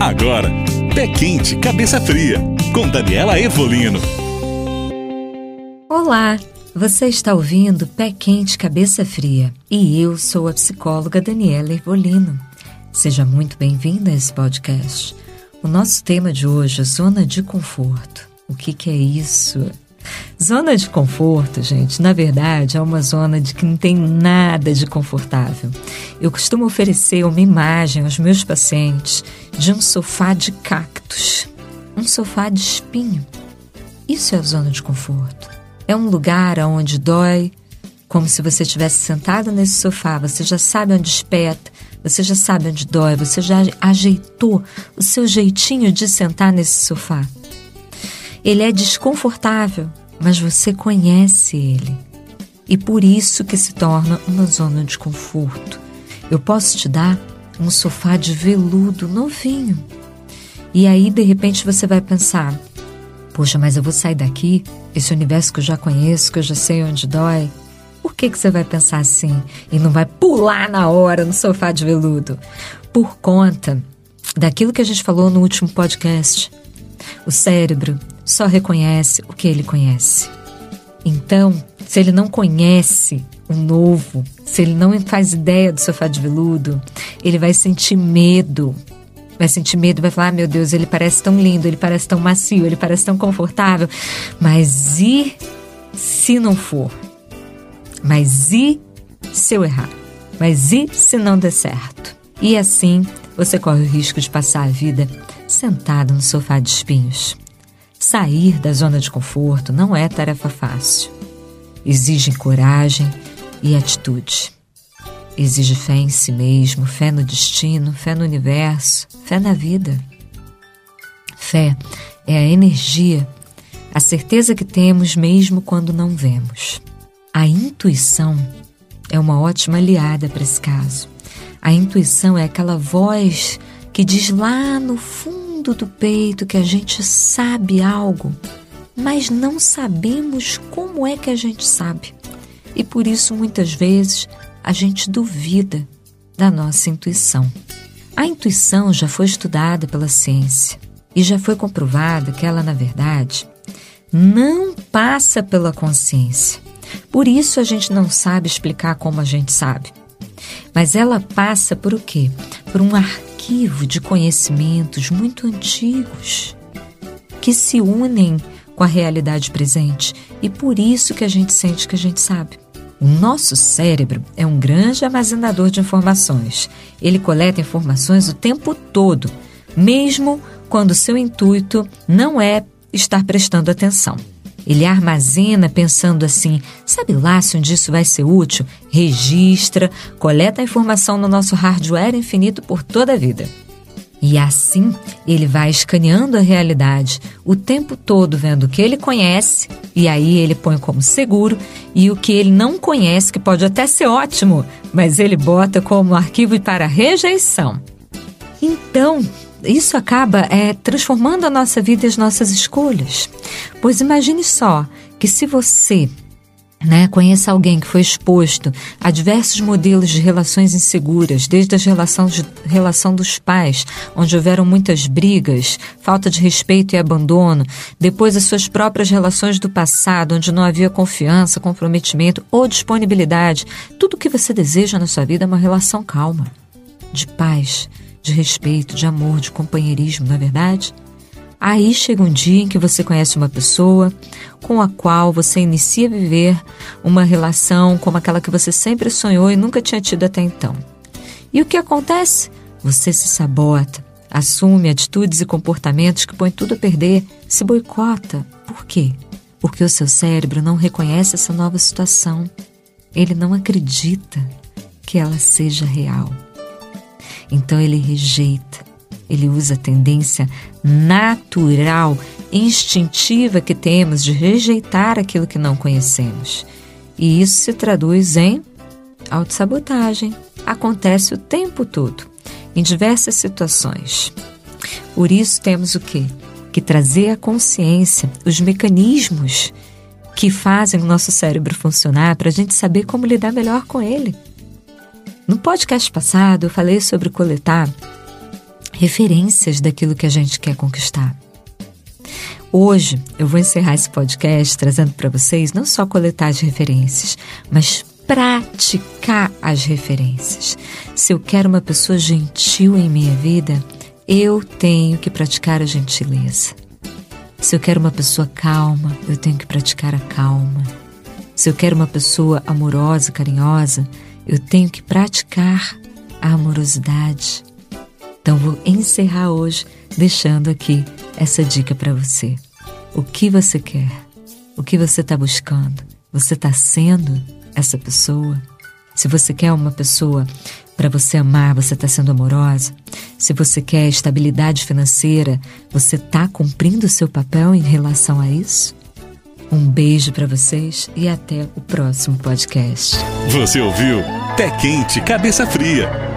Agora, Pé Quente, Cabeça Fria, com Daniela Evolino. Olá, você está ouvindo Pé Quente, Cabeça Fria e eu sou a psicóloga Daniela Evolino. Seja muito bem-vinda a esse podcast. O nosso tema de hoje é zona de conforto. O que, que é isso? Zona de conforto, gente, na verdade é uma zona de que não tem nada de confortável. Eu costumo oferecer uma imagem aos meus pacientes de um sofá de cactos, um sofá de espinho. Isso é a zona de conforto. É um lugar onde dói, como se você estivesse sentado nesse sofá, você já sabe onde espeta, você já sabe onde dói, você já ajeitou o seu jeitinho de sentar nesse sofá. Ele é desconfortável, mas você conhece ele. E por isso que se torna uma zona de conforto. Eu posso te dar um sofá de veludo novinho. E aí, de repente, você vai pensar: Poxa, mas eu vou sair daqui, esse universo que eu já conheço, que eu já sei onde dói. Por que, que você vai pensar assim e não vai pular na hora no sofá de veludo? Por conta daquilo que a gente falou no último podcast. O cérebro só reconhece o que ele conhece. Então, se ele não conhece o novo, se ele não faz ideia do sofá de veludo, ele vai sentir medo. Vai sentir medo, vai falar: ah, meu Deus, ele parece tão lindo, ele parece tão macio, ele parece tão confortável. Mas e se não for? Mas e se eu errar? Mas e se não der certo? E assim você corre o risco de passar a vida sentado no sofá de espinhos. Sair da zona de conforto não é tarefa fácil. Exige coragem e atitude. Exige fé em si mesmo, fé no destino, fé no universo, fé na vida. Fé é a energia, a certeza que temos mesmo quando não vemos. A intuição é uma ótima aliada para esse caso. A intuição é aquela voz que diz lá no fundo fundo do peito que a gente sabe algo, mas não sabemos como é que a gente sabe. E por isso, muitas vezes, a gente duvida da nossa intuição. A intuição já foi estudada pela ciência e já foi comprovada que ela, na verdade, não passa pela consciência. Por isso a gente não sabe explicar como a gente sabe. Mas ela passa por o quê? Por um arquivo de conhecimentos muito antigos que se unem com a realidade presente e por isso que a gente sente que a gente sabe. O nosso cérebro é um grande armazenador de informações. Ele coleta informações o tempo todo, mesmo quando seu intuito não é estar prestando atenção. Ele armazena pensando assim: sabe lá se dia isso vai ser útil? Registra, coleta a informação no nosso hardware infinito por toda a vida. E assim ele vai escaneando a realidade o tempo todo, vendo o que ele conhece, e aí ele põe como seguro, e o que ele não conhece, que pode até ser ótimo, mas ele bota como arquivo para rejeição. Então, isso acaba é, transformando a nossa vida e as nossas escolhas. Pois imagine só que se você né, conheça alguém que foi exposto a diversos modelos de relações inseguras, desde a relação, de, relação dos pais, onde houveram muitas brigas, falta de respeito e abandono, depois as suas próprias relações do passado, onde não havia confiança, comprometimento ou disponibilidade. Tudo o que você deseja na sua vida é uma relação calma, de paz, de respeito, de amor, de companheirismo, não é verdade? Aí chega um dia em que você conhece uma pessoa com a qual você inicia a viver uma relação como aquela que você sempre sonhou e nunca tinha tido até então. E o que acontece? Você se sabota, assume atitudes e comportamentos que põem tudo a perder, se boicota. Por quê? Porque o seu cérebro não reconhece essa nova situação. Ele não acredita que ela seja real. Então ele rejeita, ele usa a tendência natural, instintiva que temos de rejeitar aquilo que não conhecemos. E isso se traduz em autossabotagem. Acontece o tempo todo, em diversas situações. Por isso temos o quê? Que trazer à consciência os mecanismos que fazem o nosso cérebro funcionar para a gente saber como lidar melhor com ele. No podcast passado, eu falei sobre coletar referências daquilo que a gente quer conquistar. Hoje eu vou encerrar esse podcast trazendo para vocês não só coletar as referências, mas praticar as referências. Se eu quero uma pessoa gentil em minha vida, eu tenho que praticar a gentileza. Se eu quero uma pessoa calma, eu tenho que praticar a calma. Se eu quero uma pessoa amorosa, carinhosa, eu tenho que praticar a amorosidade. Então vou encerrar hoje deixando aqui essa dica para você. O que você quer? O que você está buscando? Você está sendo essa pessoa? Se você quer uma pessoa para você amar, você está sendo amorosa? Se você quer estabilidade financeira, você está cumprindo o seu papel em relação a isso? Um beijo para vocês e até o próximo podcast. Você ouviu Pé Quente, Cabeça Fria